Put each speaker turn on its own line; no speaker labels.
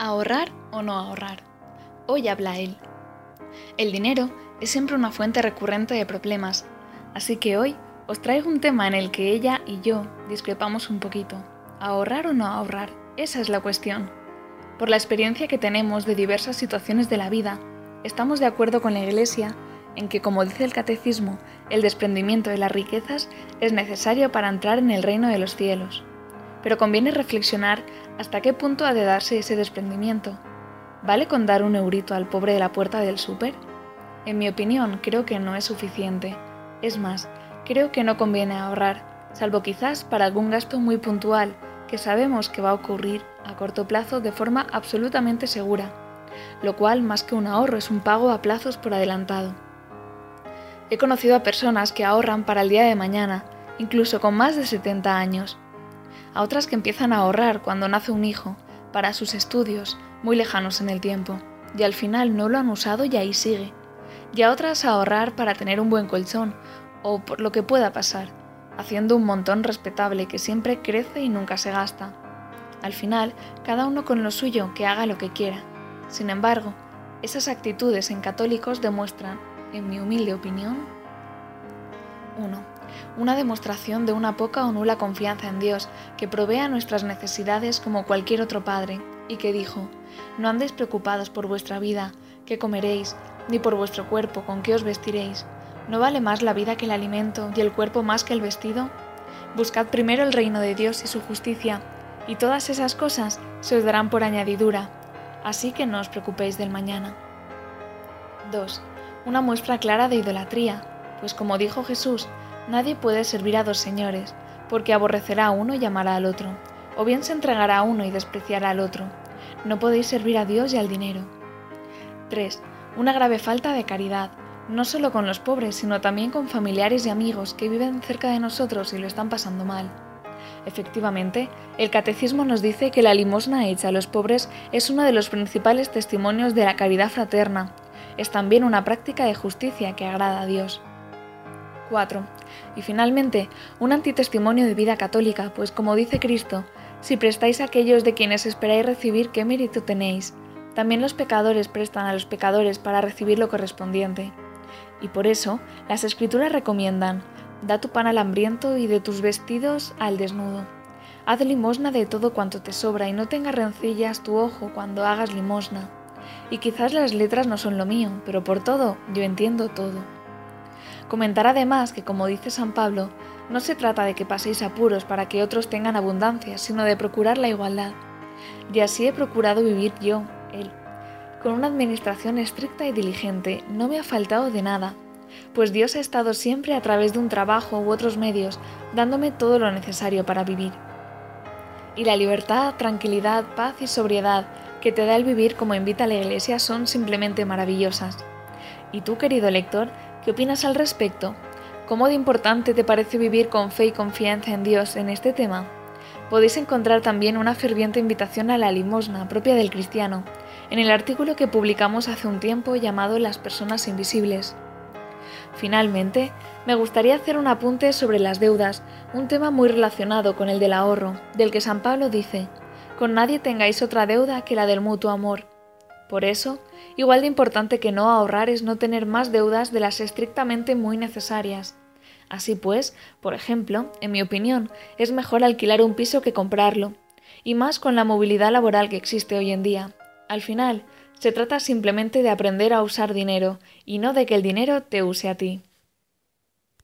¿Ahorrar o no ahorrar? Hoy habla él. El dinero es siempre una fuente recurrente de problemas, así que hoy os traigo un tema en el que ella y yo discrepamos un poquito. ¿Ahorrar o no ahorrar? Esa es la cuestión. Por la experiencia que tenemos de diversas situaciones de la vida, estamos de acuerdo con la Iglesia en que, como dice el Catecismo, el desprendimiento de las riquezas es necesario para entrar en el reino de los cielos pero conviene reflexionar hasta qué punto ha de darse ese desprendimiento. ¿Vale con dar un eurito al pobre de la puerta del súper? En mi opinión, creo que no es suficiente. Es más, creo que no conviene ahorrar, salvo quizás para algún gasto muy puntual que sabemos que va a ocurrir a corto plazo de forma absolutamente segura, lo cual más que un ahorro es un pago a plazos por adelantado. He conocido a personas que ahorran para el día de mañana, incluso con más de 70 años, a otras que empiezan a ahorrar cuando nace un hijo, para sus estudios, muy lejanos en el tiempo, y al final no lo han usado y ahí sigue, y a otras a ahorrar para tener un buen colchón, o por lo que pueda pasar, haciendo un montón respetable que siempre crece y nunca se gasta. Al final, cada uno con lo suyo que haga lo que quiera. Sin embargo, esas actitudes en católicos demuestran, en mi humilde opinión, 1 una demostración de una poca o nula confianza en Dios, que provea nuestras necesidades como cualquier otro Padre, y que dijo, No andéis preocupados por vuestra vida, qué comeréis, ni por vuestro cuerpo, con qué os vestiréis. ¿No vale más la vida que el alimento y el cuerpo más que el vestido? Buscad primero el reino de Dios y su justicia, y todas esas cosas se os darán por añadidura, así que no os preocupéis del mañana. 2. Una muestra clara de idolatría, pues como dijo Jesús, Nadie puede servir a dos señores, porque aborrecerá a uno y amará al otro, o bien se entregará a uno y despreciará al otro. No podéis servir a Dios y al dinero. 3. Una grave falta de caridad, no solo con los pobres, sino también con familiares y amigos que viven cerca de nosotros y lo están pasando mal. Efectivamente, el catecismo nos dice que la limosna hecha a los pobres es uno de los principales testimonios de la caridad fraterna. Es también una práctica de justicia que agrada a Dios. 4. Y finalmente, un antitestimonio de vida católica, pues como dice Cristo, si prestáis a aquellos de quienes esperáis recibir, ¿qué mérito tenéis? También los pecadores prestan a los pecadores para recibir lo correspondiente. Y por eso, las escrituras recomiendan, da tu pan al hambriento y de tus vestidos al desnudo. Haz limosna de todo cuanto te sobra y no tengas rencillas tu ojo cuando hagas limosna. Y quizás las letras no son lo mío, pero por todo yo entiendo todo. Comentar además que, como dice San Pablo, no se trata de que paséis apuros para que otros tengan abundancia, sino de procurar la igualdad. Y así he procurado vivir yo, él. Con una administración estricta y diligente, no me ha faltado de nada, pues Dios ha estado siempre a través de un trabajo u otros medios, dándome todo lo necesario para vivir. Y la libertad, tranquilidad, paz y sobriedad que te da el vivir como invita la Iglesia son simplemente maravillosas. Y tú, querido lector, ¿Qué opinas al respecto? ¿Cómo de importante te parece vivir con fe y confianza en Dios en este tema? Podéis encontrar también una ferviente invitación a la limosna propia del cristiano en el artículo que publicamos hace un tiempo llamado Las personas invisibles. Finalmente, me gustaría hacer un apunte sobre las deudas, un tema muy relacionado con el del ahorro, del que San Pablo dice, con nadie tengáis otra deuda que la del mutuo amor. Por eso, igual de importante que no ahorrar es no tener más deudas de las estrictamente muy necesarias. Así pues, por ejemplo, en mi opinión, es mejor alquilar un piso que comprarlo, y más con la movilidad laboral que existe hoy en día. Al final, se trata simplemente de aprender a usar dinero, y no de que el dinero te use a ti.